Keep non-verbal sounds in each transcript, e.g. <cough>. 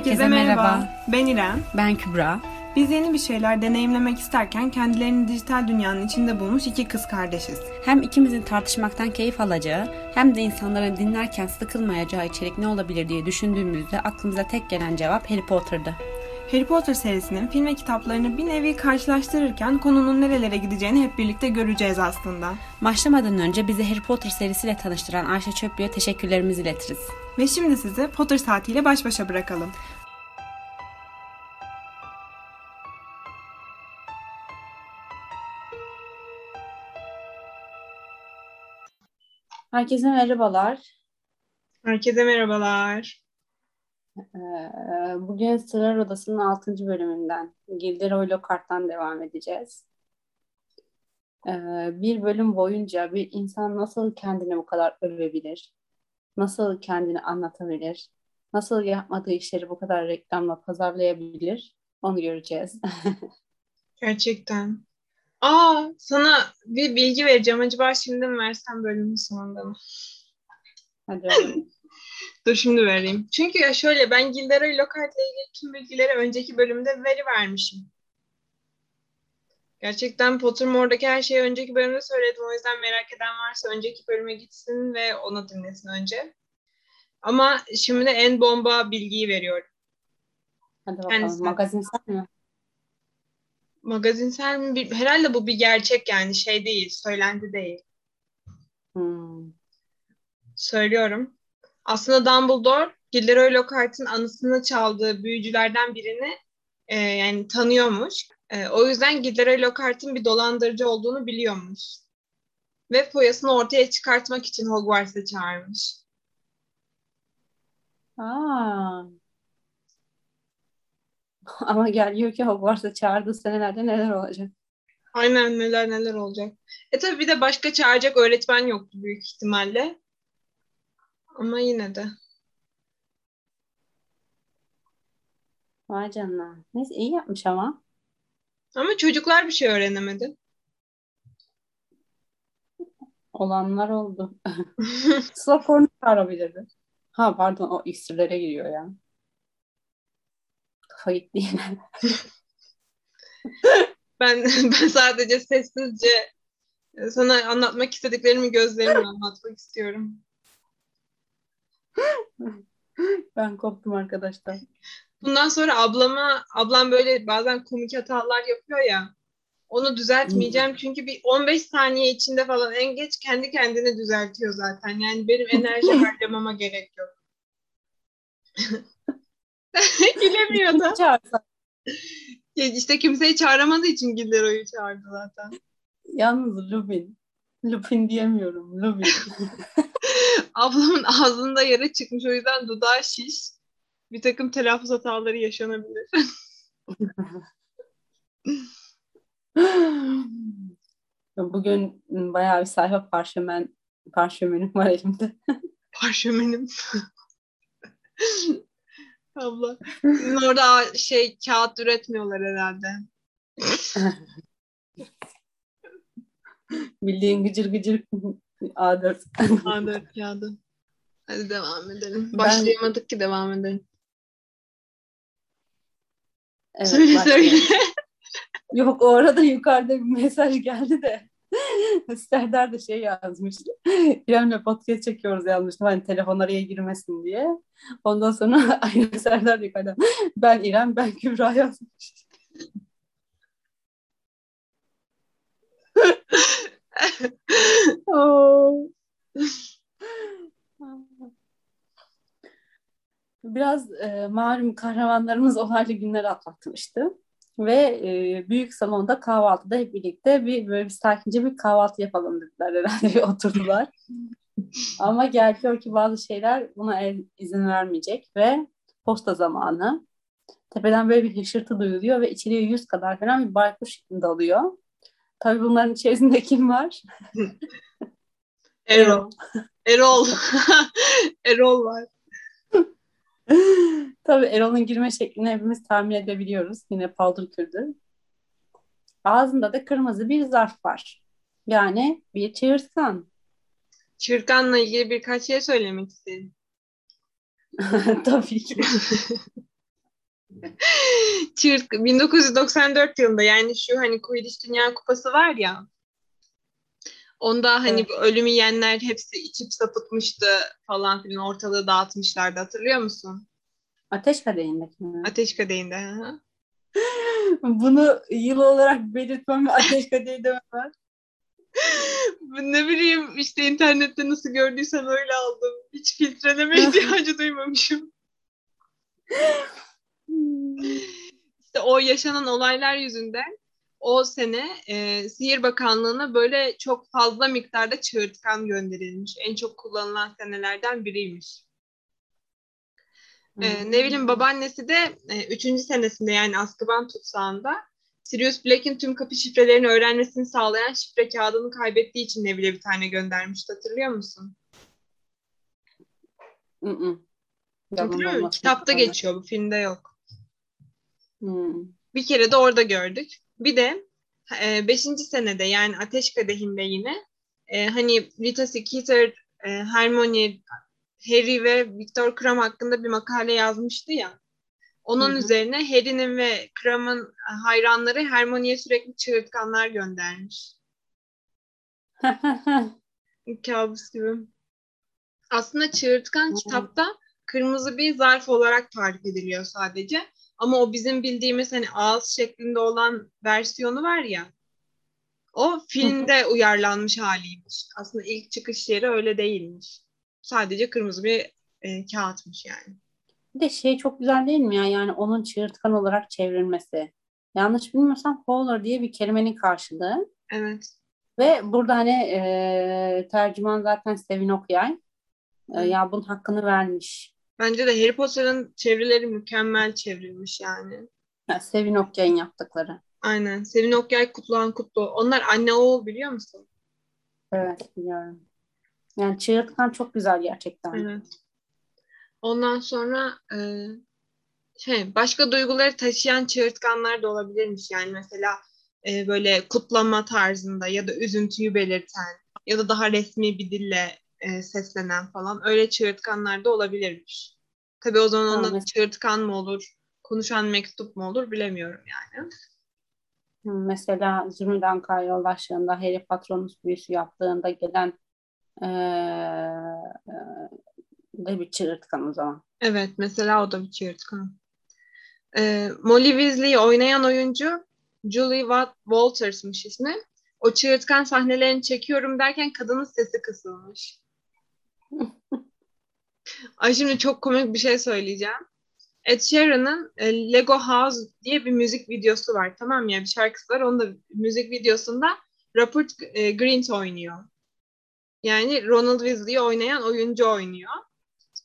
Herkese merhaba. Ben İrem. Ben Kübra. Biz yeni bir şeyler deneyimlemek isterken kendilerini dijital dünyanın içinde bulmuş iki kız kardeşiz. Hem ikimizin tartışmaktan keyif alacağı hem de insanların dinlerken sıkılmayacağı içerik ne olabilir diye düşündüğümüzde aklımıza tek gelen cevap Harry Potter'dı. Harry Potter serisinin film ve kitaplarını bir nevi karşılaştırırken konunun nerelere gideceğini hep birlikte göreceğiz aslında. Başlamadan önce bizi Harry Potter serisiyle tanıştıran Ayşe Çöplü'ye teşekkürlerimizi iletiriz. Ve şimdi sizi Potter saatiyle baş başa bırakalım. Herkese merhabalar. Herkese merhabalar. Ee, bugün Sırlar Odası'nın 6. bölümünden Gilderoy Lockhart'tan devam edeceğiz. Ee, bir bölüm boyunca bir insan nasıl kendini bu kadar övebilir? Nasıl kendini anlatabilir? Nasıl yapmadığı işleri bu kadar reklamla pazarlayabilir? Onu göreceğiz. <laughs> Gerçekten. Aa, sana bir bilgi vereceğim. Acaba şimdi mi versem bölümün sonunda mı? Hadi Dur şimdi vereyim. Çünkü ya şöyle ben Gilderoy Lockhart ile ilgili tüm bilgileri önceki bölümde veri vermişim. Gerçekten Pottermore'daki her şeyi önceki bölümde söyledim. O yüzden merak eden varsa önceki bölüme gitsin ve onu dinlesin önce. Ama şimdi de en bomba bilgiyi veriyorum. Hadi bakalım. Kendisi. Magazinsel mi? Magazinsel mi? Herhalde bu bir gerçek yani şey değil, söylenti değil. Hmm. Söylüyorum. Aslında Dumbledore Gilderoy Lockhart'ın anısını çaldığı büyücülerden birini e, yani tanıyormuş. E, o yüzden Gilderoy Lockhart'ın bir dolandırıcı olduğunu biliyormuş. Ve foyasını ortaya çıkartmak için Hogwarts'a çağırmış. Aa. <laughs> Ama geliyor ki Hogwarts'a çağırdığı senelerde neler olacak? Aynen neler neler olacak. E tabii bir de başka çağıracak öğretmen yoktu büyük ihtimalle. Ama yine de. Vay canına. Neyse iyi yapmış ama. Ama çocuklar bir şey öğrenemedi. Olanlar oldu. Slughorn'u çağırabilirdi. Ha pardon o iksirlere giriyor ya. Kafa gitti yine. <laughs> Ben ben sadece sessizce sana anlatmak istediklerimi gözlerimle anlatmak istiyorum. Ben koptum arkadaşlar. Bundan sonra ablama ablam böyle bazen komik hatalar yapıyor ya. Onu düzeltmeyeceğim çünkü bir 15 saniye içinde falan en geç kendi kendini düzeltiyor zaten. Yani benim enerji <laughs> harcamama gerek yok. <laughs> Gülemiyor da. İşte kimseyi çağıramadığı için Gilderoy'u çağırdı zaten. Yalnız Lupin. Lupin diyemiyorum. Lupin. <laughs> Ablamın ağzında yara çıkmış o yüzden dudağı şiş. Bir takım telaffuz hataları yaşanabilir. <laughs> Bugün bayağı bir sayfa parşömen parşömenim var elimde. <laughs> Parşömenim. Abla. Sizin orada şey kağıt üretmiyorlar herhalde. <laughs> Bildiğin gıcır gıcır <laughs> A4. A4 kağıdı. Hadi devam edelim. Ben- Başlayamadık ki devam edelim. Evet, söyle başlayalım. söyle. Yok o arada yukarıda bir mesaj geldi de <laughs> Serdar da şey yazmış. İrem'le podcast çekiyoruz yazmıştım. Hani telefon araya girmesin diye. Ondan sonra aynı Serdar da yukarıdan. Ben İrem, ben Kübra yazmış. Biraz e, malum kahramanlarımız olaylı günler atlatmıştı. Ve e, büyük salonda kahvaltıda hep birlikte bir böyle bir sakince bir kahvaltı yapalım dediler herhalde bir oturdular. Ama geliyor ki bazı şeyler buna el, izin vermeyecek ve posta zamanı. Tepeden böyle bir hışırtı duyuluyor ve içeriye yüz kadar falan bir baykuş dalıyor. Tabii bunların içerisinde kim var? <laughs> Erol. Erol. Erol <laughs> var. <laughs> Tabii Erol'un girme şeklini hepimiz tahmin edebiliyoruz. Yine paldır küldür. Ağzında da kırmızı bir zarf var. Yani bir çığırtkan. Çırkan'la ilgili birkaç şey söylemek istedim. Tabii ki. <laughs> Çığırt 1994 yılında yani şu hani Quidditch Dünya Kupası var ya. Onda hani Evet. ölümü yiyenler hepsi içip sapıtmıştı falan filan ortalığı dağıtmışlardı hatırlıyor musun? Ateş kadehindeki mi? Ateş Kadehi'nde. <laughs> Bunu yıl olarak belirtmem ve ateş kadehi demem var. <laughs> ne bileyim işte internette nasıl gördüysem öyle aldım. Hiç filtreleme ihtiyacı duymamışım. İşte o yaşanan olaylar yüzünden o sene e, Sihir Bakanlığı'na böyle çok fazla miktarda çığırtkan gönderilmiş. En çok kullanılan senelerden biriymiş. E, Neville'in babaannesi de e, üçüncü senesinde yani Azkaban tutsağında Sirius Black'in tüm kapı şifrelerini öğrenmesini sağlayan şifre kağıdını kaybettiği için Neville'e bir tane göndermişti. Hatırlıyor musun? Hı hı. Hatırlıyor musun? Kitapta geçiyor bu filmde yok. Hmm. Bir kere de orada gördük. Bir de e, beşinci senede yani Ateş Kadehi'nde yine e, hani Rita Skeeter, e, Hermione, Harry ve Viktor Krum hakkında bir makale yazmıştı ya. Onun Hı hı. üzerine Harry'nin ve Krum'un hayranları Hermione'ye sürekli çığırtkanlar göndermiş. <laughs> Kabus gibi. Aslında çığırtkan Hı. kitapta kırmızı bir zarf olarak tarif ediliyor sadece. Ama o bizim bildiğimiz hani ağız şeklinde olan versiyonu var ya. O filmde uyarlanmış haliymiş. Aslında ilk çıkış yeri öyle değilmiş. Sadece kırmızı bir e, kağıtmış yani. Bir de şey çok güzel değil mi ya? Yani onun çığırtkan olarak çevrilmesi. Yanlış bilmiyorsam Fowler diye bir kelimenin karşılığı. Evet. Ve burada hani e, tercüman zaten Sevin Okyay. E, ya bunun hakkını vermiş. Bence de Harry Potter'ın çevirileri mükemmel çevrilmiş yani. Ya, Sevin Okyay'ın yaptıkları. Aynen. Sevin Okyay, Kutluhan Kutlu. Onlar anne oğul biliyor musun? Evet biliyorum. Yani çığırtkan çok güzel gerçekten. Evet. Ondan sonra e, şey başka duyguları taşıyan çığırtkanlar da olabilirmiş. Yani mesela e, böyle kutlama tarzında ya da üzüntüyü belirten ya da daha resmi bir dille e, seslenen falan öyle çığırtkanlar da olabilirmiş. Tabii o zaman Ha, ona mes- çığırtkan mı olur, konuşan mektup mu olur bilemiyorum yani. Mesela Zümrüt yoldaşlığında Harry Patronus büyüsü yaptığında gelen e, e, de bir çığırtkan o zaman. Evet, mesela o da bir çığırtkan. Ee, Molly Weasley'i oynayan oyuncu Julie Wat- Walters'mış ismi. O çığırtkan sahnelerini çekiyorum derken kadının sesi kısılmış. Ay şimdi çok komik bir şey söyleyeceğim. Ed Sheeran'ın e, Lego House diye bir müzik videosu var tamam? Yani bir şarkısı var. Onun da müzik videosunda Rupert e, Grint oynuyor. Yani Ronald Weasley'i oynayan oyuncu oynuyor.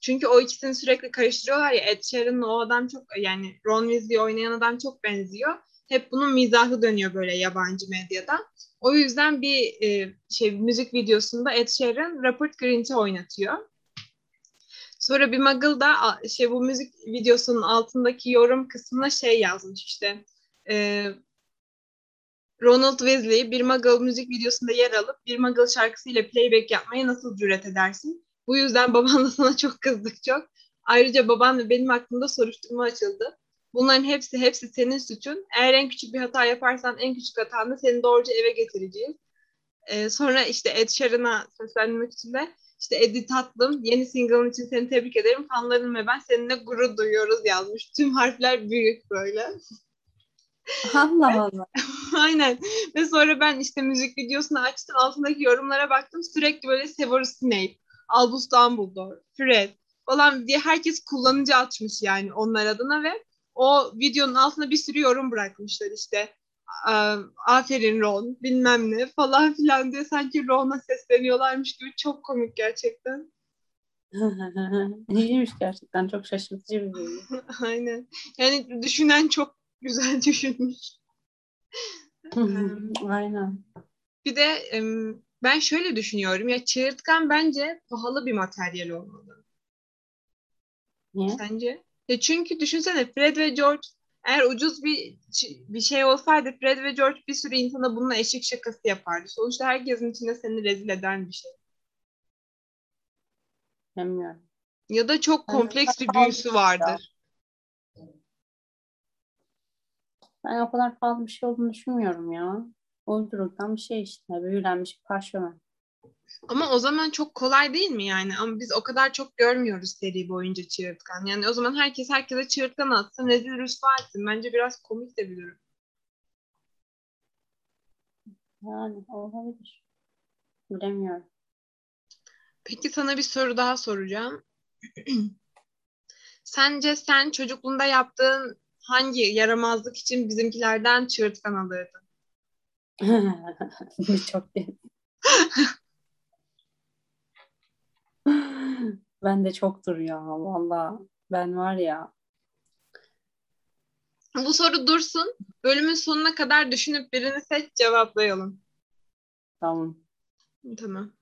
Çünkü o ikisini sürekli karıştırıyorlar ya Ed Sheeran'la o adam çok yani Ron Weasley'i oynayan adam çok benziyor. Hep bunun mizahı dönüyor böyle yabancı medyada. O yüzden bir e, şey müzik videosunda Ed Sheeran Rupert Grint'i oynatıyor. Sonra bir Muggle da şey bu müzik videosunun altındaki yorum kısmına şey yazmış işte. e, Ronald Weasley bir Muggle müzik videosunda yer alıp bir Muggle şarkısıyla playback yapmaya nasıl cüret edersin? Bu yüzden babanla sana çok kızdık çok. Ayrıca baban ve benim hakkımda soruşturma açıldı. Bunların hepsi hepsi senin suçun. Eğer en küçük bir hata yaparsan en küçük hatanı seni doğruca eve getireceğiz. Ee, sonra işte Ed Sheeran'a seslenmek için de işte Eddie tatlım yeni single'ın için seni tebrik ederim. Fanların ve ben seninle gurur duyuyoruz yazmış. Tüm harfler büyük böyle. Allah <laughs> Allah. Aynen. Ve sonra ben işte müzik videosunu açtım. Altındaki yorumlara baktım. Sürekli böyle Severus Snape, Albus Dumbledore, Fred falan diye herkes kullanıcı açmış yani onlar adına ve o videonun altına bir sürü yorum bırakmışlar işte. "Aa, Aferin Ron bilmem ne falan filan diye sanki Ron'a sesleniyorlarmış gibi çok komik gerçekten. <laughs> İyiymiş gerçekten. Çok şaşırtıcı bir bilgi. <laughs> Aynen. Yani düşünen çok güzel <laughs> düşünmüş. Aynen. Bir de ben şöyle düşünüyorum ya çığırtkan bence pahalı bir materyal olmalı. Niye? Sence? Ya çünkü düşünsene Fred ve George eğer ucuz bir bir şey olsaydı Fred ve George bir sürü insana bununla eşek şakası yapardı. Sonuçta herkesin içinde seni rezil eden bir şey. Bilmiyorum. Ya da çok kompleks bir büyüsü ya. vardır. Ben o kadar fazla bir şey olduğunu düşünmüyorum ya. Uyduruktan bir şey işte. Büyülenmiş bir parşömen. Ama o zaman çok kolay değil mi yani? Ama biz o kadar çok görmüyoruz seri boyunca çığırtkan. Yani o zaman herkes herkese çığırtkan atsın, rezil rüsva etsin. Bence biraz komik de bir durum. Yani olabilir. Bilemiyorum. Peki sana bir soru daha soracağım. <clears throat> Sence sen çocukluğunda yaptığın hangi yaramazlık için bizimkilerden çığırtkan alırdın? <laughs> Çok <laughs> değil. Ben de çoktur ya valla. Ben var ya. Bu soru dursun. Bölümün sonuna kadar düşünüp birini seç cevaplayalım. Tamam. Tamam.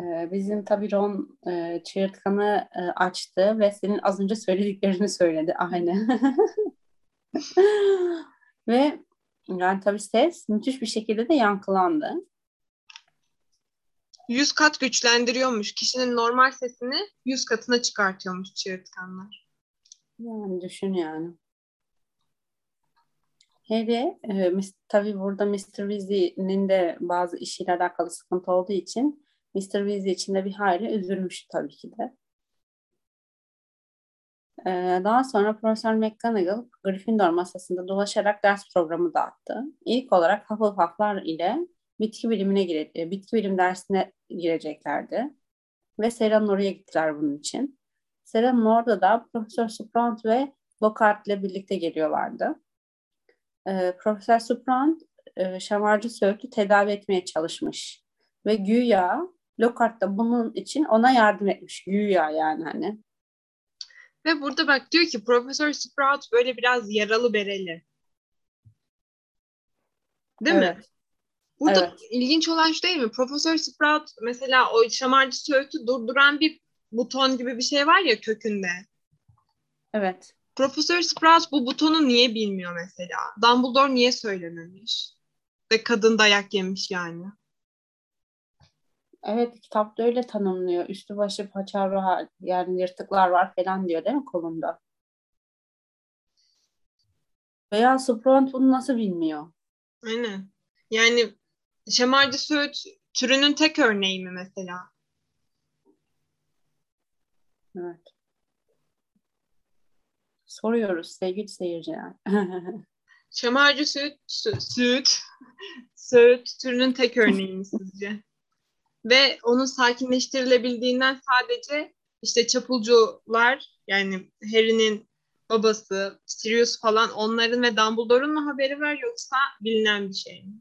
Ee, bizim tabii Ron e, çığırtkanı e, açtı ve senin az önce söylediklerini söyledi. Aynı. <laughs> ve yani tabii ses müthiş bir şekilde de yankılandı. Yüz kat güçlendiriyormuş. Kişinin normal sesini yüz katına çıkartıyormuş çığırtkanlar. Yani düşün yani. Harry, e, tabii burada Mr. Weasley'nin de bazı işiyle alakalı sıkıntı olduğu için Mr. Weasley için de bir hayli üzülmüş tabii ki de. Ee, daha sonra Profesör McGonagall Gryffindor masasında dolaşarak ders programı dağıttı. İlk olarak Hufflepuff'lar ile bitki bilimine gire, e, bitki bilim dersine gireceklerdi. Ve Sera'nın oraya gittiler bunun için. Sera'nın orada da Profesör Sprant ve Lockhart ile birlikte geliyorlardı. Ee, Profesör Sprant e, şamarcı Söğüt'ü tedavi etmeye çalışmış. Ve güya Lockhart da bunun için ona yardım etmiş. Güya yani hani. Ve burada bak diyor ki Profesör Sprout böyle biraz yaralı bereli. Değil evet. mi? Burada evet. ilginç olan şu değil mi? Profesör Sprout mesela o şamarcı söğütü durduran bir buton gibi bir şey var ya kökünde. Evet. Profesör Sprout bu butonu niye bilmiyor mesela? Dumbledore niye söylememiş? Ve kadın dayak yemiş yani. Evet kitapta öyle tanımlıyor. Üstü başı paçavra yani yırtıklar var falan diyor değil mi kolunda? Veya Spront bunu nasıl bilmiyor? Aynen. Yani şemarcı söğüt türünün tek örneği mi mesela? Evet. Soruyoruz sevgili seyirciler. <laughs> şemarcı söğüt, söğüt, söğüt türünün tek örneği mi sizce? ve onun sakinleştirilebildiğinden sadece işte çapulcular yani Harry'nin babası, Sirius falan onların ve Dumbledore'un mu haberi var yoksa bilinen bir şey mi?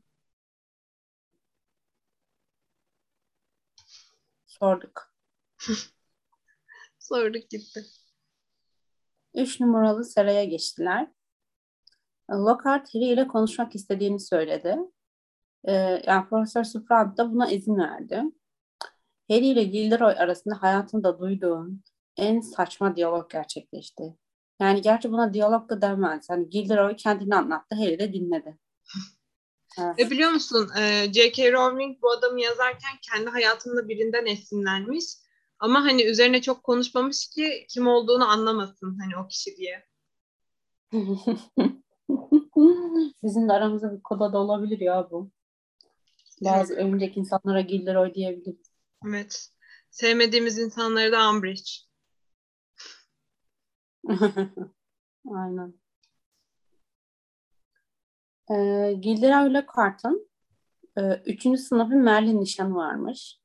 Sorduk. <laughs> Sorduk gitti. Üç numaralı saraya geçtiler. Lockhart Harry ile konuşmak istediğini söyledi. Ee, yani Profesör Sprant da buna izin verdi. Harry ile Gilderoy arasında hayatında duyduğum en saçma diyalog gerçekleşti. Yani gerçi buna diyalog da denmez. Yani Gilderoy kendini anlattı, Harry de dinledi. <laughs> Evet. E biliyor musun e, J.K. Rowling bu adamı yazarken kendi hayatında birinden esinlenmiş. Ama hani üzerine çok konuşmamış ki kim olduğunu anlamasın hani o kişi diye. <laughs> Bizim de aramızda bir koda da olabilir ya bu. Bazı evet. önceki insanlara Gilderoy diyebiliriz. Evet. Sevmediğimiz insanları da Umbridge. <laughs> Aynen. Ee, Gilderoy Lockhart'ın e, üçüncü sınıfı Merlin nişanı varmış.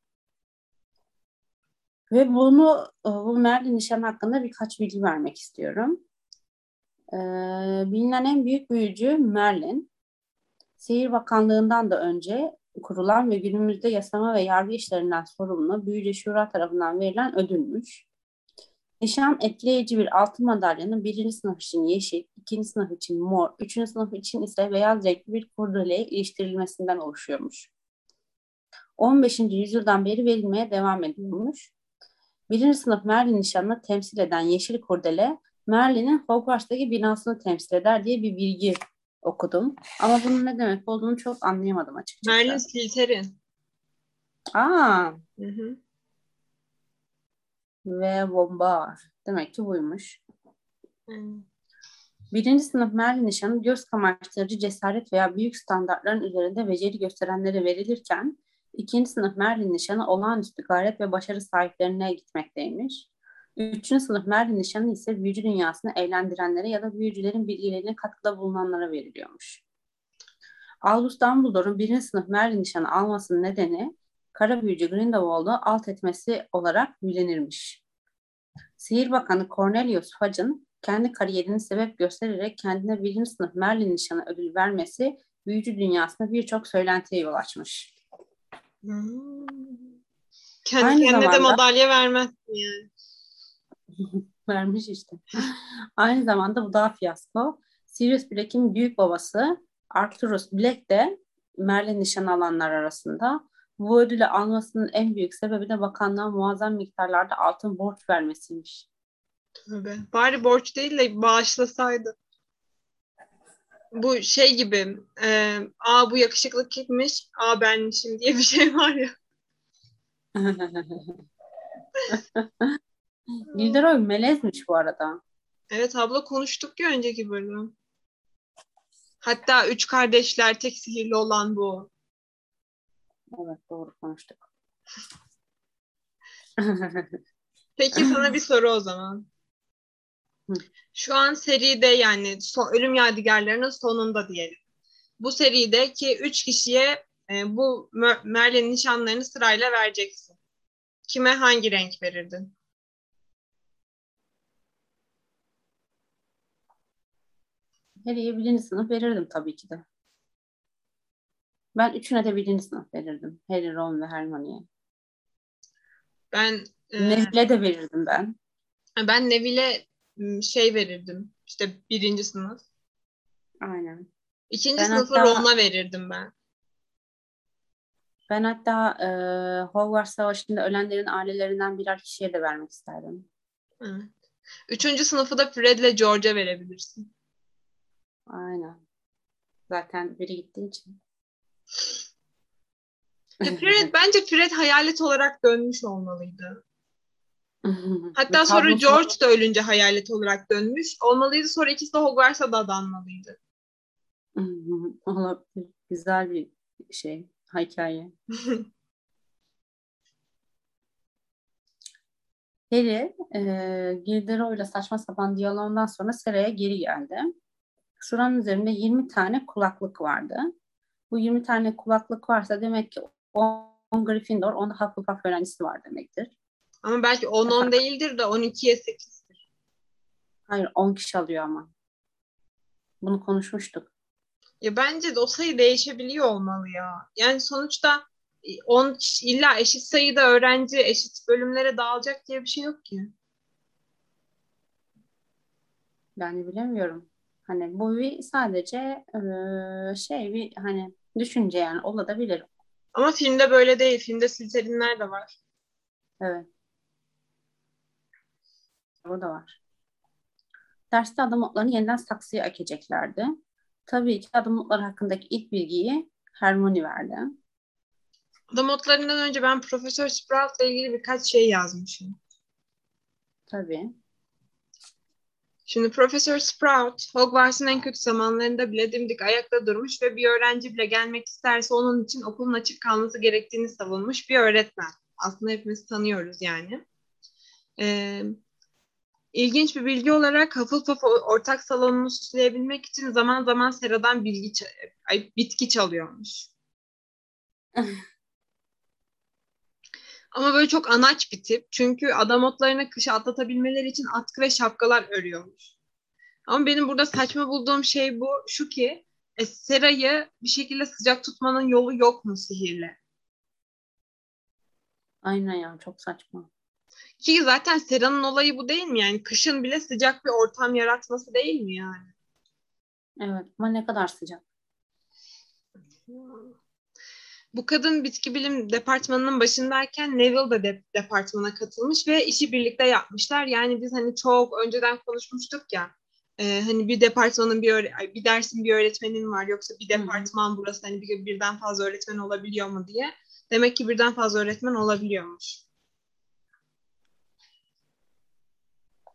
Ve bunu e, bu Merlin nişanı hakkında birkaç bilgi vermek istiyorum. Ee, bilinen en büyük büyücü Merlin. Sihir Bakanlığı'ndan da önce kurulan ve günümüzde yasama ve yargı işlerinden sorumlu Büyüce Şura tarafından verilen ödülmüş. Nişan etkileyici bir altın madalyanın birinci sınıf için yeşil, ikinci sınıf için mor, üçüncü sınıf için ise beyaz renkli bir kurdeleye iliştirilmesinden oluşuyormuş. 15. yüzyıldan beri verilmeye devam ediyormuş. Birinci sınıf Merlin nişanını temsil eden yeşil kurdele, Merlin'in Hogwarts'taki binasını temsil eder diye bir bilgi okudum. Ama bunun ne demek olduğunu çok anlayamadım açıkçası. Merlin Slytherin. Aa. Hı hı. Ve bomba. Demek ki buymuş. Hmm. Birinci sınıf Merlin nişanı göz kamaştırıcı cesaret veya büyük standartların üzerinde beceri gösterenlere verilirken ikinci sınıf Merlin nişanı olağanüstü gayret ve başarı sahiplerine gitmekteymiş. Üçüncü sınıf Merlin nişanı ise büyücü dünyasını eğlendirenlere ya da büyücülerin bilgilerine katkıda bulunanlara veriliyormuş. Albus Dumbledore'un birinci sınıf Merlin nişanı almasının nedeni kara büyücü Grindelwald'u alt etmesi olarak bilinirmiş. Sihir Bakanı Cornelius Fudge'ın kendi kariyerini sebep göstererek kendine birinci sınıf Merlin nişanı ödül vermesi büyücü dünyasında birçok söylentiye yol açmış. Hmm. Kendi Aynı kendine de zamanda- madalya vermez yani. <laughs> Vermiş işte. Aynı zamanda bu daha fiyasko. Sirius Black'in büyük babası Arcturus Black de Merlin nişanı alanlar arasında. Bu ödülü almasının en büyük sebebi de bakanlığa muazzam miktarlarda altın borç vermesiymiş. Tövbe. Bari borç değil de bağışlasaydı. Bu şey gibi e, aa bu yakışıklı kimmiş aa benmişim diye bir şey var ya. <laughs> Gilderoy melezmiş bu arada. Evet abla konuştuk ya önceki bölüm. Hatta üç kardeşler tek sihirli olan bu. Evet doğru konuştuk. Peki sana bir soru o zaman. Şu an seride yani son, Ölüm Yadigarları'nın sonunda diyelim. Bu serideki üç kişiye e, bu Mer- Merlin nişanlarını sırayla vereceksin. Kime hangi renk verirdin? Harry'e birinci sınıf verirdim tabii ki de. Ben üçüne de birinci sınıf verirdim. Harry, Ron ve Hermione'ye. Ben e, Neville'e de verirdim ben. ben Neville'e m, şey verirdim. İşte birinci sınıf. Aynen. İkinci Ben sınıfı hatta- Ron'a verirdim ben. Ben hatta e, Hogwarts Savaşı'nda ölenlerin ailelerinden birer kişiye de vermek isterdim. Evet. Üçüncü sınıfı da Fred'le George'a verebilirsin. Aynen. Zaten biri gittiği için. Ya Fred, bence Fred hayalet olarak dönmüş olmalıydı. <laughs> Hatta sonra George da ölünce hayalet olarak dönmüş olmalıydı. Sonra ikisi de Hogwarts'a da adanmalıydı. <laughs> Olabilir. Güzel bir şey. Hikaye. <laughs> Harry, e, Gilderoy'la saçma sapan diyaloğundan sonra seraya geri geldi. Sıranın üzerinde 20 tane kulaklık vardı. Bu 20 tane kulaklık varsa demek ki 10 Gryffindor, 10 da Hufflepuff öğrencisi var demektir. Ama belki 10-10 değildir de 12'ye 8'dir. Hayır 10 kişi alıyor ama. Bunu konuşmuştuk. Ya bence de o sayı değişebiliyor olmalı ya. Yani sonuçta 10 kişi- illa eşit sayıda öğrenci eşit bölümlere dağılacak diye bir şey yok ki. Yani bilemiyorum. Hani bu bir sadece eee, şey bir hani düşünce yani olabilir. Ama filmde böyle değil. Filmde Slytherinler de var. Evet. O da var. Derste adım notlarını yeniden saksıya ekeceklerdi. Tabii ki adım notları hakkındaki ilk bilgiyi Hermione verdi. Damotlarından önce ben Profesör Sprout'la ilgili birkaç şey yazmışım. Tabii. Şimdi Profesör Sprout, Hogwarts'ın en kötü zamanlarında bile dimdik ayakta durmuş ve bir öğrenci bile gelmek isterse onun için okulun açık kalması gerektiğini savunmuş bir öğretmen. Aslında hepimiz tanıyoruz yani. Ee, ilginç bir bilgi olarak Hufflepuff ortak salonunu süsleyebilmek için zaman zaman seradan bilgi ay, bitki çalıyormuş. <laughs> Ama böyle çok anaç bir tip. Çünkü adamotlarına kışı atlatabilmeleri için atkı ve şapkalar örüyormuş. Ama benim burada saçma bulduğum şey bu. Şu ki e, serayı bir şekilde sıcak tutmanın yolu yok mu sihirle? Aynen ya çok saçma. Ki zaten seranın olayı bu değil mi? Yani kışın bile sıcak bir ortam yaratması değil mi yani? Evet ama ne kadar sıcak. Bu kadın bitki bilim departmanının başındayken Neville de, de departmana katılmış ve işi birlikte yapmışlar. Yani biz hani çok önceden konuşmuştuk ya. e, hani bir departmanın bir bir dersin bir öğretmenin var yoksa bir Hı hı. departman burası hani bir, birden fazla öğretmen olabiliyor mu diye. Demek ki birden fazla öğretmen olabiliyormuş.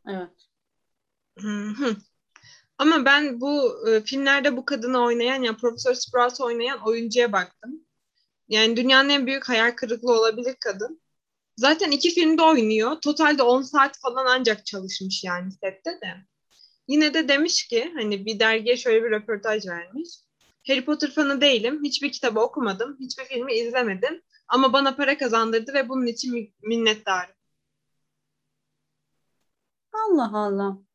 Evet. Hı-hı. Ama ben bu e, filmlerde bu kadını oynayan ya Profesör Sprout oynayan oyuncuya baktım. Yani dünyanın en büyük hayal kırıklığı olabilir kadın. Zaten iki filmde oynuyor. Totalde 10 saat falan ancak çalışmış yani sette de. Yine de demiş ki hani bir dergiye şöyle bir röportaj vermiş. Harry Potter fanı değilim. Hiçbir kitabı okumadım. Hiçbir filmi izlemedim. Ama bana para kazandırdı ve bunun için minnettarım. Allah Allah.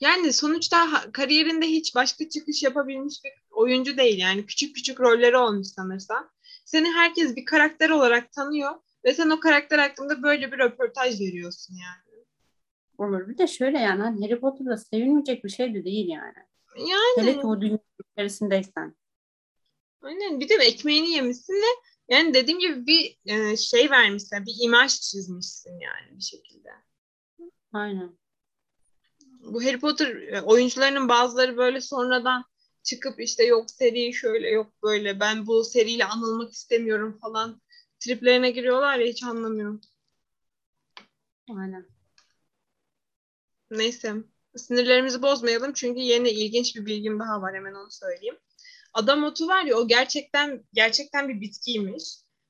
Yani sonuçta kariyerinde hiç başka çıkış yapabilmiş bir oyuncu değil. Yani küçük küçük rolleri olmuş sanırsam. Seni herkes bir karakter olarak tanıyor ve sen o karakter hakkında böyle bir röportaj veriyorsun yani. Olur. Bir de şöyle yani hani Harry Potter'da sevilmeyecek bir şey de değil yani. Yani. Hele ki o dünya içerisindeysen. Aynen. Bir de ekmeğini yemişsin ve yani dediğim gibi bir e, şey vermişsin, bir imaj çizmişsin yani bir şekilde. Aynen. Bu Harry Potter e, oyuncularının bazıları böyle sonradan çıkıp işte yok seri şöyle yok böyle ben bu seriyle anılmak istemiyorum falan triplerine giriyorlar ya hiç anlamıyorum. Aynen. Neyse. Sinirlerimizi bozmayalım çünkü yeni ilginç bir bilgim daha var hemen onu söyleyeyim. Adam otu var ya o gerçekten gerçekten bir bitkiymiş.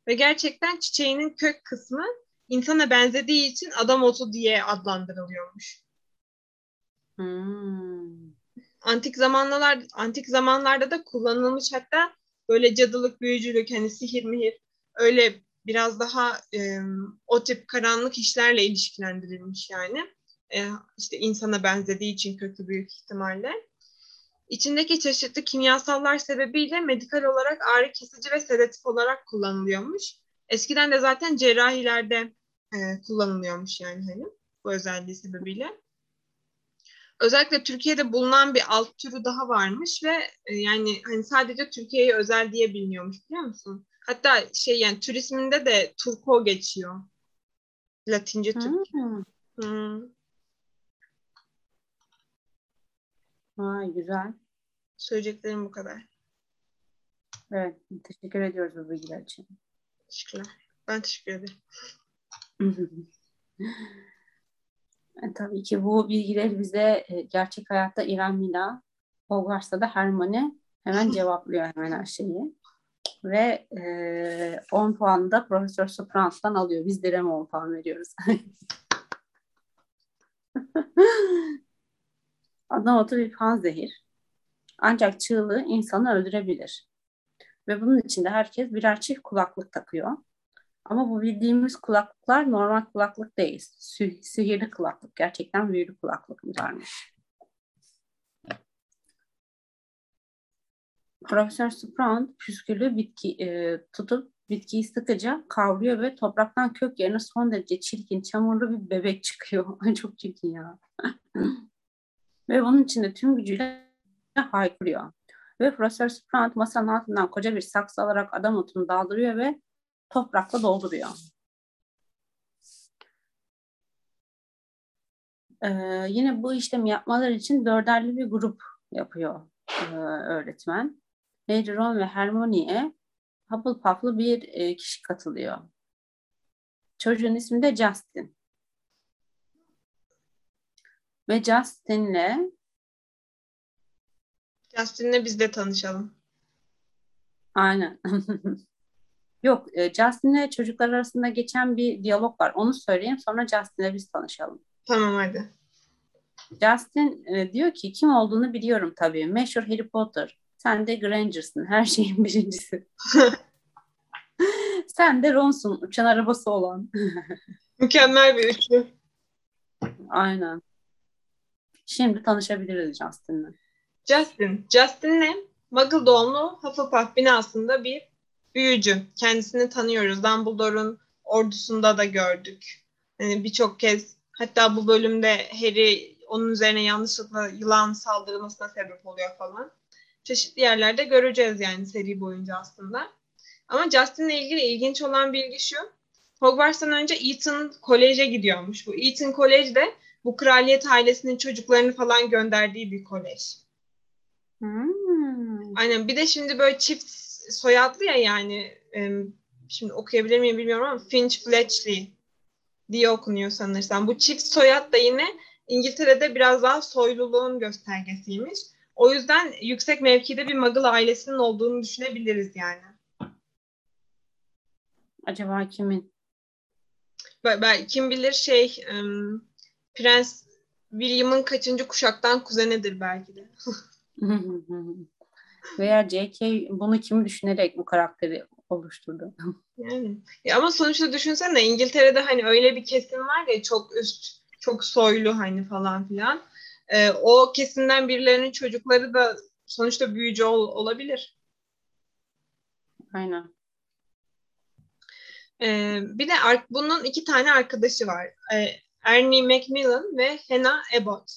Ve gerçekten çiçeğinin kök kısmı insana benzediği için adam otu diye adlandırılıyormuş. Hmm. Antik zamanlar antik zamanlarda da kullanılmış hatta böyle cadılık, büyücülük, hani sihir mihir öyle biraz daha e, o tip karanlık işlerle ilişkilendirilmiş yani. E, işte insana benzediği için kötü büyük ihtimalle. İçindeki çeşitli kimyasallar sebebiyle medikal olarak ağrı kesici ve sedatif olarak kullanılıyormuş. Eskiden de zaten cerrahilerde e, kullanılıyormuş yani hani bu özelliği sebebiyle. Özellikle Türkiye'de bulunan bir alt türü daha varmış ve e, yani hani sadece Türkiye'ye özel diye biliniyormuş biliyor musun? Hatta şey yani turizminde de turko geçiyor. Latince Türk. Hmm. Hmm. Vay güzel. Söyleyeceklerim bu kadar. Evet. Teşekkür ediyoruz bu bilgiler için. Teşekkürler. Ben teşekkür ederim. <laughs> e, tabii ki bu bilgileri bize e, gerçek hayatta İrem Mina, Hogwarts'ta da Hermione hemen <laughs> cevaplıyor hemen her şeyi. Ve e, 10 puanı da Profesör Soprans'tan alıyor. Biz de 10 puan veriyoruz. <laughs> Adam otu bir panzehir. Ancak çığlığı insanı öldürebilir. Ve bunun için de herkes birer çift kulaklık takıyor. Ama bu bildiğimiz kulaklıklar normal kulaklık değil. Sü- sihirli kulaklık. Gerçekten büyülü kulaklıklarmış. Profesör Sprout püsküllü bitki e, tutup bitkiyi sıkıca kavruyor ve topraktan kök yerine son derece çirkin, çamurlu bir bebek çıkıyor. <laughs> Çok çirkin ya. ve bunun içinde tüm gücüyle haykırıyor. Ve Profesör Sprout masanın altından koca bir saksı alarak adam otunu daldırıyor ve toprakla dolduruyor. Ee, yine bu işlemi yapmaları için dörderli bir grup yapıyor e, öğretmen. Lady Ron ve Hermione'ye Hufflepuff'lı bir e, kişi katılıyor. Çocuğun ismi de Justin. Ve Justin'le Justin'le biz de tanışalım. Aynen. <laughs> Yok, e, Justin'le çocuklar arasında geçen bir diyalog var. Onu söyleyeyim sonra Justin'le biz tanışalım. Tamam hadi. Justin e, diyor ki kim olduğunu biliyorum tabii. Meşhur Harry Potter. Sen de Granger'sın. Her şeyin birincisi. <laughs> Sen de Ron'sun. Uçan arabası olan. <laughs> Mükemmel bir üçlü. Aynen. Şimdi tanışabiliriz Justin'le. Justin. Justin ne? Muggle doğumlu Hufflepuff binasında bir büyücü. Kendisini tanıyoruz. Dumbledore'un ordusunda da gördük. Yani birçok kez hatta bu bölümde Harry onun üzerine yanlışlıkla yılan saldırmasına sebep oluyor falan. Çeşitli yerlerde göreceğiz yani seri boyunca aslında. Ama Justin'le ilgili ilginç olan bilgi şu. Hogwarts'tan önce Eton Kolej'e gidiyormuş. Bu Eton Kolej de bu kraliyet ailesinin çocuklarını falan gönderdiği bir kolej. Hmm. Aynen. Bir de şimdi böyle çift soyadlı ya yani şimdi okuyabilir miyim bilmiyorum ama Finch Fletchley diye okunuyor sanırsam. Bu çift soyad da yine İngiltere'de biraz daha soyluluğun göstergesiymiş. O yüzden yüksek mevkide bir Muggle ailesinin olduğunu düşünebiliriz yani. Acaba kimin? Ben, kim bilir şey um, Prens William'ın kaçıncı kuşaktan kuzenidir belki de. <laughs> Veya J.K. bunu kimi düşünerek bu karakteri oluşturdu. Yani. Ya ama sonuçta düşünsene İngiltere'de hani öyle bir kesim var ya çok üst, çok soylu hani falan filan. Ee, o kesimden birilerinin çocukları da sonuçta büyücü ol, olabilir. Aynen. Ee, bir de bunun iki tane arkadaşı var. Ee, Ernie Macmillan ve Hannah Abbott.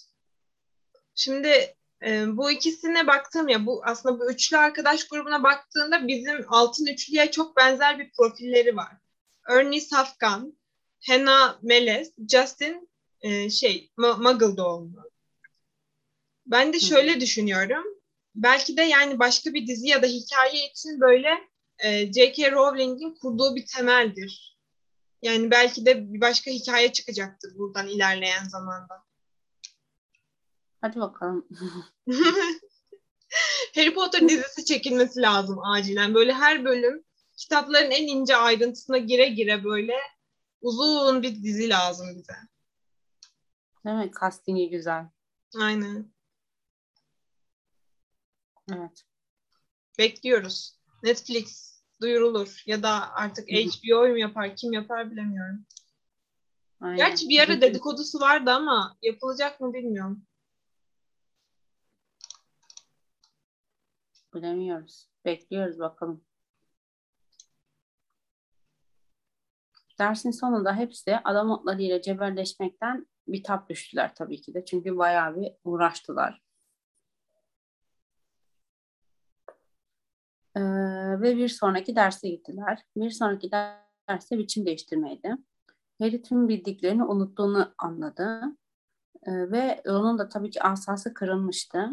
Şimdi e, bu ikisine baktım ya bu aslında bu üçlü arkadaş grubuna baktığında bizim altın üçlüye çok benzer bir profilleri var. Ernie Safkan, Hannah Meles, Justin e, şey Muggle doğumlu. Ben de şöyle hmm. düşünüyorum. Belki de yani başka bir dizi ya da hikaye için böyle e, J.K. Rowling'in kurduğu bir temeldir. Yani belki de bir başka hikaye çıkacaktır buradan ilerleyen zamanda. Hadi bakalım. <laughs> <laughs> Harry Potter dizisi çekilmesi lazım acilen. Böyle her bölüm kitapların en ince ayrıntısına gire gire böyle uzun bir dizi lazım bize. Değil mi? Castingi güzel. Aynen. Evet. Bekliyoruz. Netflix duyurulur ya da artık HBO mu yapar, kim yapar bilemiyorum. Aynen. Gerçi bir ara dedikodusu vardı ama yapılacak mı bilmiyorum. Bilemiyoruz. Bekliyoruz bakalım. Dersin sonunda hepsi adam otlarıyla cebelleşmekten bir tap düştüler tabii ki de. Çünkü bayağı bir uğraştılar. Ee, ve bir sonraki derse gittiler. Bir sonraki derse biçim değiştirmeydi. Harry tüm bildiklerini unuttuğunu anladı. Ee, ve onun da tabii ki asası kırılmıştı.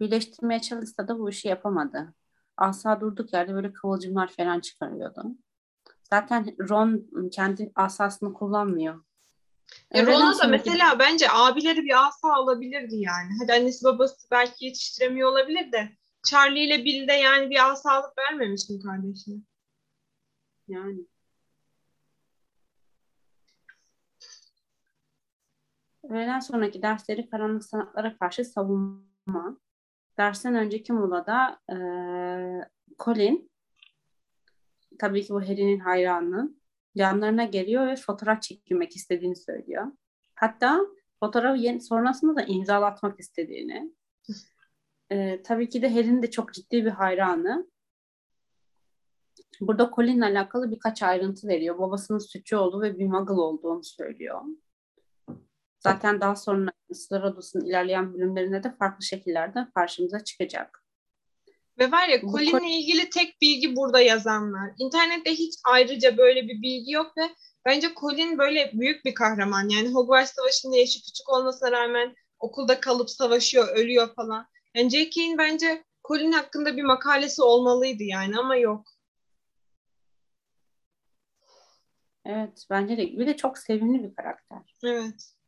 Birleştirmeye çalışsa da bu işi yapamadı. Asa durduk yerde böyle kıvılcımlar falan çıkarıyordu. Zaten Ron kendi asasını kullanmıyor. E, Ron'a da mesela bence abileri bir asa alabilirdi yani. Hadi annesi babası belki yetiştiremiyor olabilir de Charlie ile Bill de yani bir asa alıp vermemiş mi kardeşine? Yani. Öğleden sonraki dersleri karanlık sanatlara karşı savunma. Dersten önceki molada e, Colin tabii ki bu Harry'nin hayranı yanlarına geliyor ve fotoğraf çekilmek istediğini söylüyor. Hatta fotoğrafı yeni, sonrasında da imzalatmak istediğini. E, tabii ki de Harry'nin de çok ciddi bir hayranı. Burada Colin'le alakalı birkaç ayrıntı veriyor. Babasının sütçü olduğu ve bir muggle olduğunu söylüyor. Zaten daha sonra Star Odası'nın ilerleyen bölümlerinde de farklı şekillerde karşımıza çıkacak. Ve var ya Colin'le ilgili tek bilgi burada yazanlar. İnternette hiç ayrıca böyle bir bilgi yok ve bence Colin böyle büyük bir kahraman. Yani Hogwarts Savaşı'nda yaşı küçük olmasına rağmen okulda kalıp savaşıyor, ölüyor falan. Yani J.K.'in bence Colin hakkında bir makalesi olmalıydı yani ama yok. Evet bence de. Bir de çok sevimli bir karakter. Evet.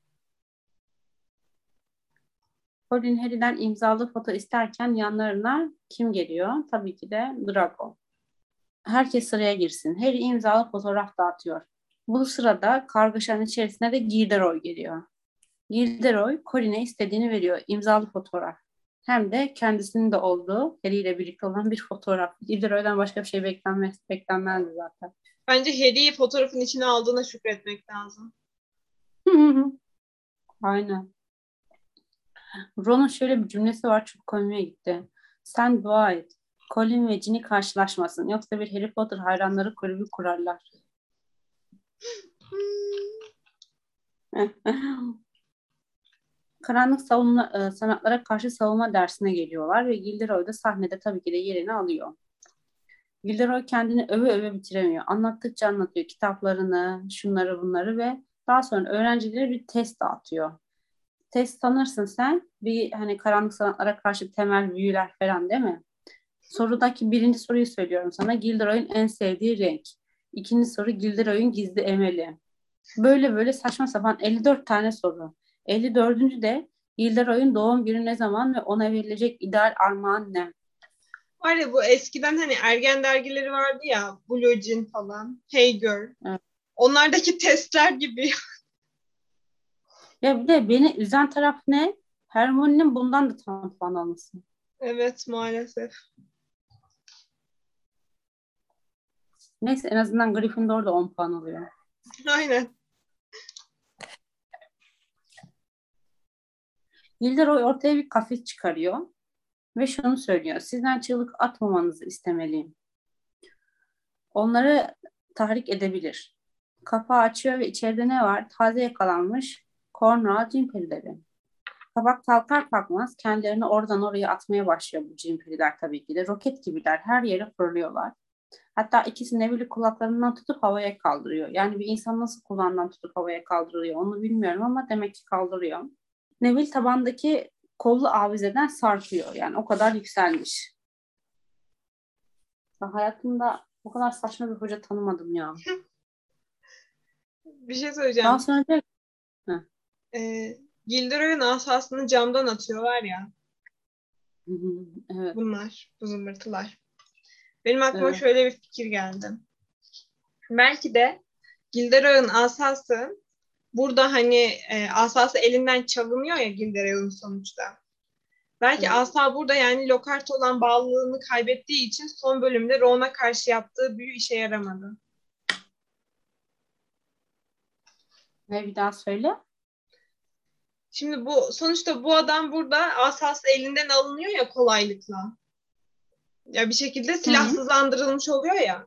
Colin Harry'den imzalı foto isterken yanlarına kim geliyor? Tabii ki de Draco. Herkes sıraya girsin. Harry imzalı fotoğraf dağıtıyor. Bu sırada kargaşanın içerisine de Gilderoy geliyor. Gilderoy Colin'e istediğini veriyor. İmzalı fotoğraf. Hem de kendisinin de olduğu Harry ile birlikte olan bir fotoğraf. Gilderoy'dan başka bir şey beklenmez, beklenmezdi zaten. Bence Harry'i fotoğrafın içine aldığına şükretmek lazım. <laughs> Aynen. Ron'un şöyle bir cümlesi var çok komiğe gitti. Sen dua et. Colin ve Ginny karşılaşmasın. Yoksa bir Harry Potter hayranları kulübü kurarlar. Karanlık savunma, e, sanatlara karşı savunma dersine geliyorlar ve Gilderoy da sahnede tabii ki de yerini alıyor. Gilderoy kendini öve öve bitiremiyor. Anlattıkça anlatıyor kitaplarını, şunları bunları ve daha sonra öğrencilere bir test dağıtıyor test sanırsın sen bir hani karanlık sanatlara karşı temel büyüler falan değil mi? Sorudaki birinci soruyu söylüyorum sana. Gilderoy'un en sevdiği renk. İkinci soru Gilderoy'un gizli emeli. Böyle böyle saçma sapan 54 tane soru. 54. de Yıldıroy'un doğum günü ne zaman ve ona verilecek ideal armağan ne? Var ya bu eskiden hani ergen dergileri vardı ya Blue Jean falan, Hey Girl. Evet. Onlardaki testler gibi. <laughs> Ya bir de beni üzen taraf ne? Hermione'nin bundan da tam puan alması. evet maalesef. Neyse en azından Gryffindor da 10 puan alıyor. Aynen. Gilderoy ortaya bir kafes çıkarıyor ve şunu söylüyor. Sizden çığlık atmamanızı istemeliyim. Onları tahrik edebilir. Kapağı açıyor ve içeride ne var? Taze yakalanmış Cornwall cimperileri. Kapak kalkar kalkmaz kendilerini oradan oraya atmaya başlıyor bu cimperiler tabii ki de. Roket gibiler her yere fırlıyorlar. Hatta ikisi Neville'i kulaklarından tutup havaya kaldırıyor. Yani bir insan nasıl kulağından tutup havaya kaldırıyor onu bilmiyorum ama demek ki kaldırıyor. Neville tabandaki kollu avizeden sarkıyor. Yani o kadar yükselmiş. Ben hayatımda o kadar saçma bir hoca tanımadım ya. <laughs> Bir şey söyleyeceğim. Daha sonra diyor Ee, Gilderoy'un asasını camdan atıyorlar ya. "Hı hı, evet. Bunlar, bu zımbırtılar. Benim aklıma Evet. şöyle bir fikir geldi. Belki de Gilderoy'un asası burada hani e, asası elinden çalınıyor ya Gilderoy'un sonuçta. Belki Evet. asa burada yani Lockhart olan bağlılığını kaybettiği için son bölümde Ron'a karşı yaptığı büyü işe yaramadı. Ne bir daha söyle. Şimdi bu sonuçta bu adam burada asası elinden alınıyor ya kolaylıkla. Ya bir şekilde silahsızlandırılmış oluyor ya.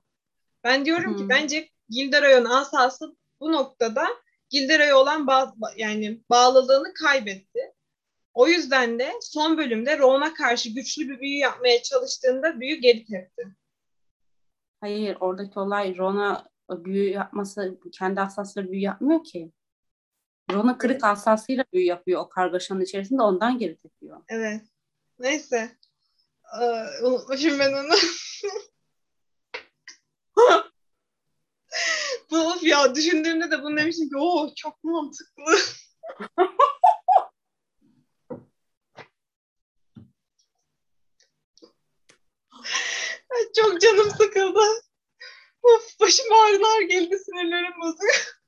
Ben diyorum Hı. ki bence Gilderoy'un asası bu noktada Gilderoy'a olan ba- ba- yani bağlılığını kaybetti. O yüzden de son bölümde Ron'a karşı güçlü bir büyü yapmaya çalıştığında büyü geri tepti. Hayır oradaki olay Ron'a büyü yapması kendi asasıyla büyü yapmıyor ki. Ron'a kırık asasıyla büyü yapıyor o kargaşanın içerisinde ondan geri tepiyor. Evet. Neyse. Ee, unutmuşum ben onu. <laughs> bu of ya düşündüğümde de bunu demişim ki o çok mantıklı. <laughs> Çok canım sıkıldı. Of başım ağrılar geldi sinirlerim bozuk.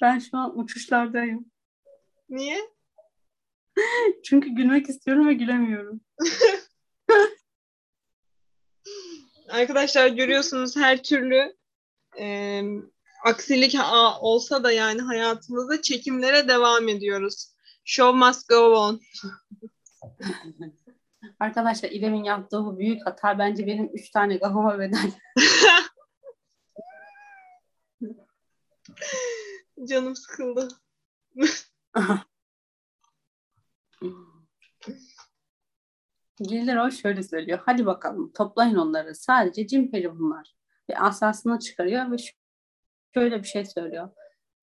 Ben şu an uçuşlardayım. Niye? <laughs> Çünkü gülmek istiyorum ve gülemiyorum. <laughs> Arkadaşlar görüyorsunuz her türlü e, aksilik olsa da yani hayatımızda çekimlere devam ediyoruz. Show must go on. <laughs> Arkadaşlar İrem'in yaptığı bu büyük hata bence benim üç tane gafama bedel. Canım sıkıldı. Gilderoy şöyle söylüyor. Hadi bakalım toplayın onları. Sadece cimperi bunlar. Ve asasını çıkarıyor ve şöyle bir şey söylüyor.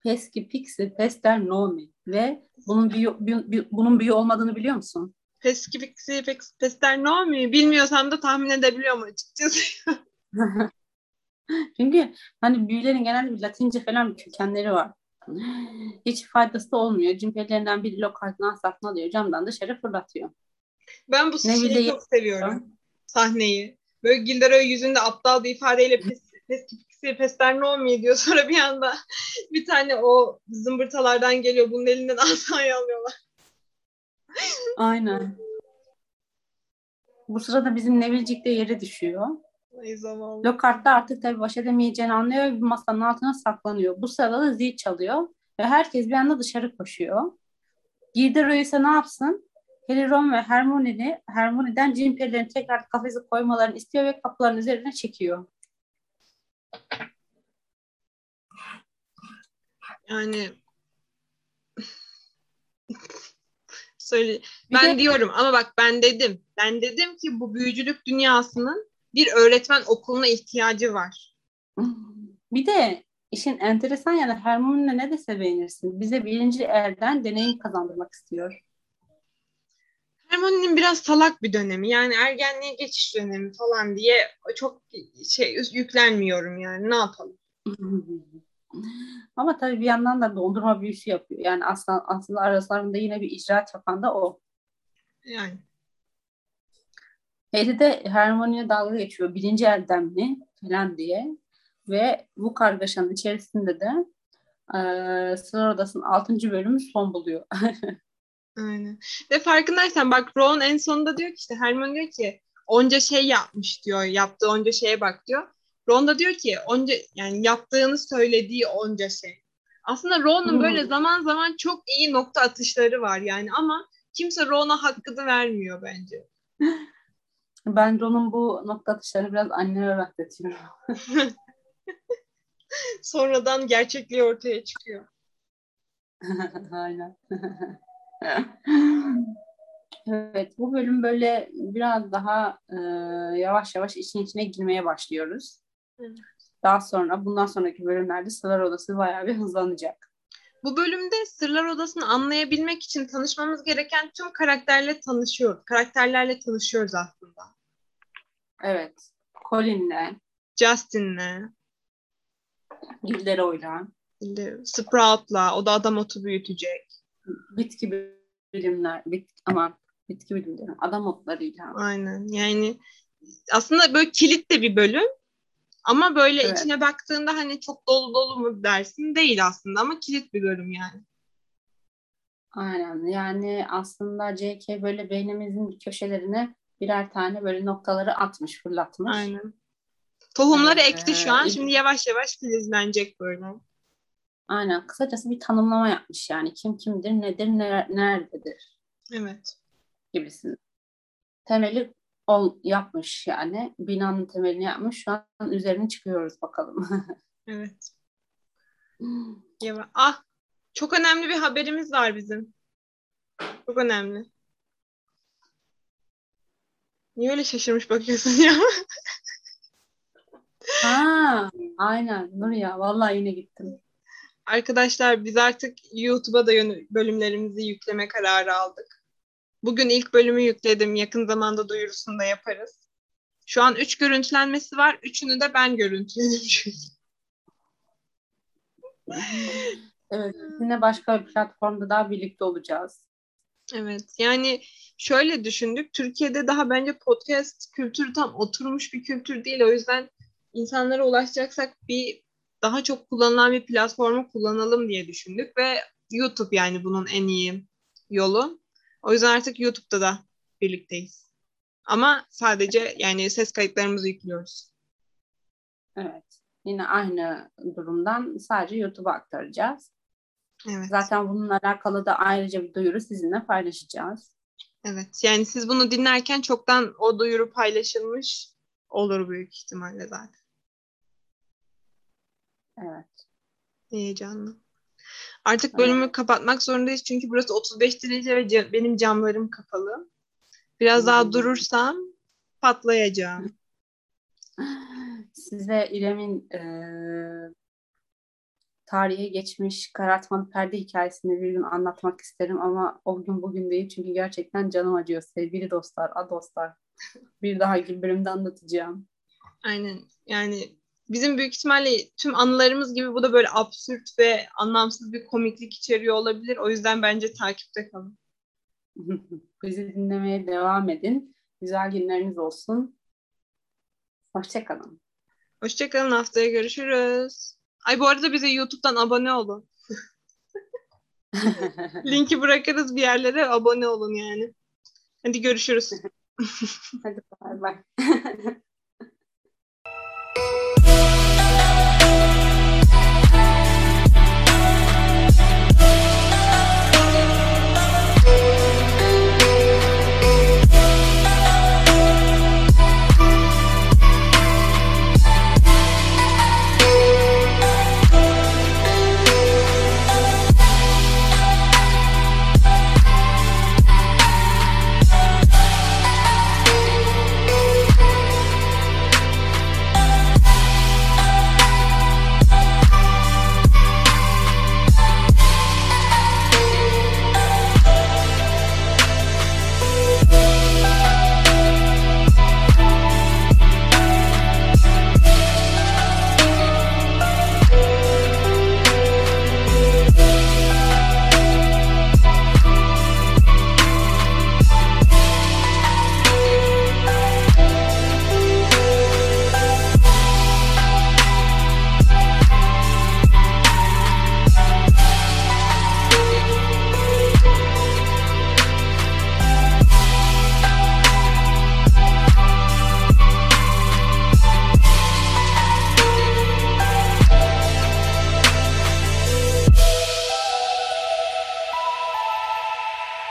Peski pixi pester nomi. Ve bunun büyü, büyü- büyü- bunun büyü olmadığını biliyor musun? Pes gibi pester no mu? Bilmiyorsam da tahmin edebiliyorum açıkçası. <laughs> Çünkü hani büyülerin genelde bir Latince falan bir kökenleri var. <gasps> Hiç faydası da olmuyor. Cimperilerinden biri Lockhart'ın asasını alıyor. Camdan dışarı fırlatıyor. Ben bu şeyi çok seviyorum. Sahneyi. Böyle Gilderoy yüzünde aptal bir ifadeyle pes, pes pes pester no mu diyor. <laughs> Sonra bir anda bir tane o zımbırtalardan geliyor. Bunun elinden <laughs> asayı alıyorlar. Aynen. Bu sırada bizim Neville'cik de yere düşüyor. Zavallı. Lockhart da artık tabii baş edemeyeceğini anlıyor ve bir masanın altına saklanıyor. Bu sırada da zil çalıyor ve herkes bir anda dışarı koşuyor. Gilderoy ise ne yapsın? Harry, Ron ve Hermione'ni Hermione'den cin perilerini tekrar kafese koymalarını istiyor ve kapıların üzerine çekiyor. Yani <laughs> söyle ben de- diyorum ama bak ben dedim. Ben dedim ki bu büyücülük dünyasının bir öğretmen okuluna ihtiyacı var. <laughs> Bir de işin enteresan yanı Hermione ne dese beğenirsin. Bize birinci elden deneyim kazandırmak istiyor. Hermione'nin biraz salak bir dönemi. Yani ergenliğe geçiş dönemi falan diye çok şey yüklenmiyorum yani. Ne yapalım? <laughs> Ama tabii bir yandan da dondurma büyüsü yapıyor. Yani aslında, aslında aralarında yine bir icraat yapan da o. Yani. Harry de Hermione'ye dalga geçiyor. Birinci elden mi falan diye. Ve bu kargaşanın içerisinde de e, Sır Odası'nın 6. bölümü son buluyor. <laughs> Aynen. Ve farkındaysan bak Ron en sonunda diyor ki işte Hermione diyor ki onca şey yapmış diyor. Yaptığı onca şeye bak diyor. Ron da diyor ki onca yani yaptığını söylediği onca şey. Aslında Ron'un hmm. böyle zaman zaman çok iyi nokta atışları var yani ama kimse Ron'a hakkını vermiyor bence. <laughs> Ben Ron'un bu nokta atışlarını biraz anneme bekletiyorum. <laughs> Sonradan gerçekliği ortaya çıkıyor. <laughs> Aynen. <laughs> evet, bu bölüm böyle biraz daha e, yavaş yavaş işin içine girmeye başlıyoruz. Evet. Daha sonra, bundan sonraki bölümlerde Sırlar Odası bayağı bir hızlanacak. Bu bölümde Sırlar Odası'nı anlayabilmek için tanışmamız gereken tüm karakterle tanışıyoruz. Karakterlerle tanışıyoruz aslında. Evet. Colin'le. Justin'le. Gilderoy'la. Sprout'la. O da adam otu büyütecek. Bitki bilimler. Bit, ama bitki bilimleri. Adam otlarıyla. Aynen. Yani aslında böyle kilit de bir bölüm. Ama böyle evet. içine baktığında hani çok dolu dolu mu dersin değil aslında ama kilit bir bölüm yani. Aynen. Yani aslında JK böyle beynimizin köşelerine birer tane böyle noktaları atmış, fırlatmış. Aynen. Tohumları ee, ekti şu an. Şimdi yavaş yavaş filizlenecek böyle. Aynen. Kısacası bir tanımlama yapmış yani. Kim kimdir, nedir, ne, nerededir. Evet. Gibisin. Temeli ol, yapmış yani. Binanın temelini yapmış. Şu an üzerine çıkıyoruz bakalım. <laughs> evet. Ya, ah çok önemli bir haberimiz var bizim. Çok önemli. Niye öyle şaşırmış bakıyorsun ya? ha, aynen Nur ya. Vallahi yine gittim. Arkadaşlar biz artık YouTube'a da bölümlerimizi yükleme kararı aldık. Bugün ilk bölümü yükledim. Yakın zamanda duyurusunu da yaparız. Şu an üç görüntülenmesi var. Üçünü de ben görüntüledim çünkü. evet, yine başka bir platformda daha birlikte olacağız. Evet, yani şöyle düşündük. Türkiye'de daha bence podcast kültürü tam oturmuş bir kültür değil. O yüzden insanlara ulaşacaksak bir daha çok kullanılan bir platformu kullanalım diye düşündük ve YouTube yani bunun en iyi yolu. O yüzden artık YouTube'da da birlikteyiz. Ama sadece yani ses kayıtlarımızı yüklüyoruz. Evet. Yine aynı durumdan sadece YouTube'a aktaracağız. Evet. Zaten bununla alakalı da ayrıca bir duyuru sizinle paylaşacağız. Evet. Yani siz bunu dinlerken çoktan o duyuru paylaşılmış olur büyük ihtimalle zaten. Evet. Heyecanlı. Artık bölümü evet. kapatmak zorundayız çünkü burası 35 derece ve ca- benim camlarım kapalı. Biraz hmm. daha durursam patlayacağım. <laughs> Size İrem'in e, tarihe geçmiş karartmalı perde hikayesini bir gün anlatmak isterim ama o gün bugün değil çünkü gerçekten canım acıyor sevgili dostlar, a dostlar. Bir daha bir bölümde anlatacağım. Aynen yani bizim büyük ihtimalle tüm anılarımız gibi bu da böyle absürt ve anlamsız bir komiklik içeriyor olabilir. O yüzden bence takipte kalın. <laughs> Bizi dinlemeye devam edin. Güzel günleriniz olsun. Hoşçakalın. Hoşçakalın. Haftaya görüşürüz. Ay bu arada bize YouTube'dan abone olun. <laughs> Linki bırakırız bir yerlere. Abone olun yani. Hadi görüşürüz. <laughs> Hadi bay bay. <laughs>